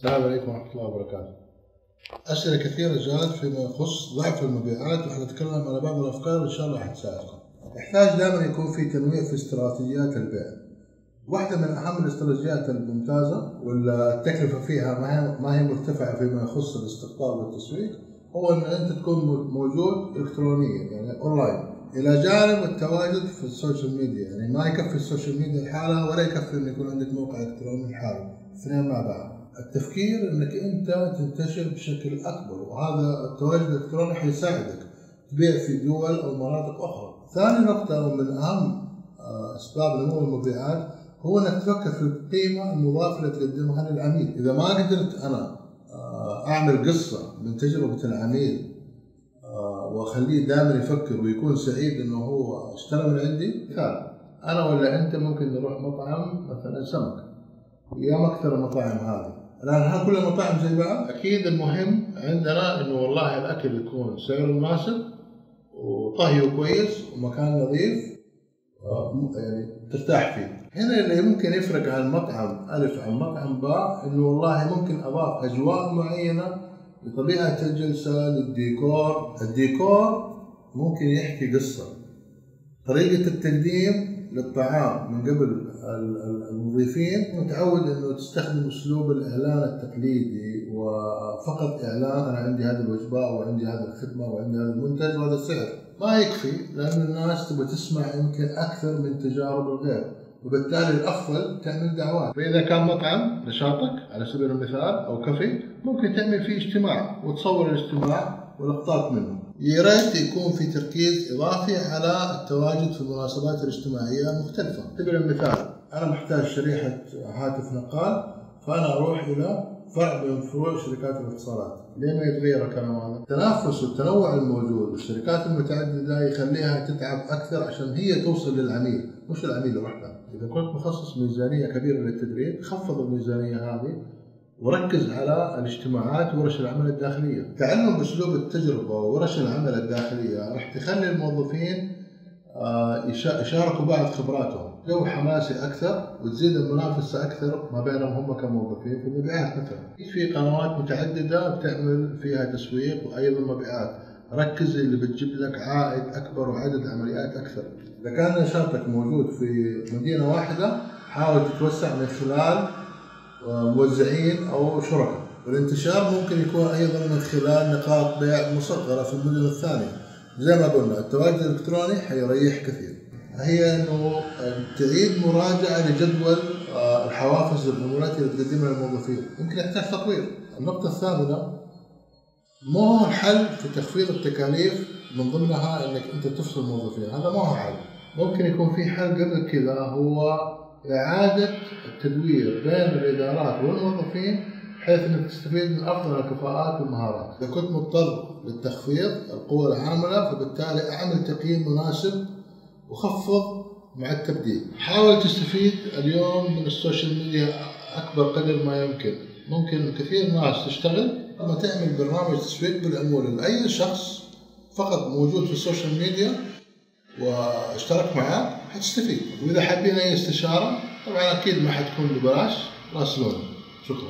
السلام عليكم ورحمة الله وبركاته. أسئلة كثيرة جاءت فيما يخص ضعف المبيعات وحنتكلم على بعض الأفكار إن شاء الله حتساعدكم. يحتاج دائما يكون في تنويع في استراتيجيات البيع. واحدة من أهم الاستراتيجيات الممتازة والتكلفة فيها ما هي ما هي مرتفعة فيما يخص الاستقطاب والتسويق هو أن أنت تكون موجود إلكترونيا يعني أونلاين. إلى جانب التواجد في ال social media يعني ما يكفي ال social media لحالها ولا يكفي أن يكون عندك موقع إلكتروني لحاله. اثنين مع بعض. التفكير إنك أنت تنتشر بشكل أكبر وهذا التواجد الإلكتروني حيساعدك تبيع في دول أو مناطق أخرى. ثاني نقطة ومن أهم آه، أسباب نمو المبيعات هو إنك تفكر في القيمة المضافة اللي تقدمها للعميل، إذا ما قدرت أنا آه، أعمل قصة من تجربة العميل آه، وأخليه دائما يفكر ويكون سعيد إنه هو اشترى من عندي مثال أنا ولا أنت ممكن نروح مطعم مثلا سمك. أيام أكثر المطاعم هذه. الان هل كل المطاعم زي بعض؟ أكيد المهم عندنا إنه والله الأكل يكون سعره مناسب وطهيه كويس ومكان نظيف يعني ترتاح فيه. هنا اللي ممكن يفرق عن مطعم ألف عن مطعم باء إنه والله ممكن أضاف أجواء معينة لطبيعه الجلسة للديكور، الديكور ممكن يحكي قصة. طريقة التقديم للطعام من قبل المضيفين متعود إنه تستخدم أسلوب الإعلان التقليدي وفقط إعلان أنا عندي هذه الوجبة وعندي هذه الخدمة وعندي هذا المنتج وهذا السعر ما يكفي لأن الناس تبغى تسمع يمكن أكثر من تجارب الغير. وبالتالي الأفضل تعمل دعوات. فإذا كان مطعم نشاطك على سبيل المثال أو كافي ممكن تعمل فيه اجتماع وتصور الاجتماع ولقطات منه. يا ريت يكون في تركيز إضافي على التواجد في المناسبات الاجتماعية المختلفة سبيل المثال أنا محتاج شريحة هاتف نقال فأنا أروح إلى فرع من فروع شركات الاتصالات، ليه ما يتغير الكلام هذا؟ التنافس والتنوع الموجود والشركات المتعددة يخليها تتعب أكثر عشان هي توصل للعميل، مش العميل لوحده. إذا كنت مخصص ميزانية كبيرة للتدريب، خفض الميزانية هذه وركز على الاجتماعات ورش العمل الداخلية. تعلم بأسلوب التجربة وورش العمل الداخلية راح تخلي الموظفين يشاركوا بعض خبراتهم. جو حماسي أكثر وتزيد المنافسة أكثر ما بينهم هم كموظفين في المبيعات مثلا. في قنوات متعددة بتعمل فيها تسويق وأيضا مبيعات. ركز اللي بتجيب لك عائد أكبر وعدد عمليات أكثر. إذا كان نشاطك موجود في مدينة واحدة حاول تتوسع من خلال موزعين أو شركاء. والانتشار ممكن يكون أيضا من خلال نقاط بيع مصغرة في المدن الثانية. زي ما قلنا التواجد الإلكتروني حيريح كثير. هي إنه تعيد مراجعة لجدول الحوافز والعمولات اللي تقدمها للموظفين. يمكن يحتاج تطوير. النقطة الثامنة ما هو الحل في تخفيض التكاليف من ضمنها إنك أنت تفصل الموظفين. هذا ما هو حل ممكن يكون في حل قبل كذا هو اعاده التدوير بين الإدارات والموظفين بحيث إنك تستفيد من أفضل الكفاءات والمهارات. إذا كنت مضطر للتخفيض القوى العاملة فبالتالي أعمل تقييم مناسب وخفض مع التبديل. حاول تستفيد اليوم من ال social media أكبر قدر ما يمكن. ممكن كثير ناس تشتغل لما تعمل برنامج تسويق بالعمولة لأي شخص فقط موجود في ال social media واشترك معك حتستفيد وإذا حابين اي استشاره طبعا أكيد ما حتكون ببلاش راسلونا. شكرا.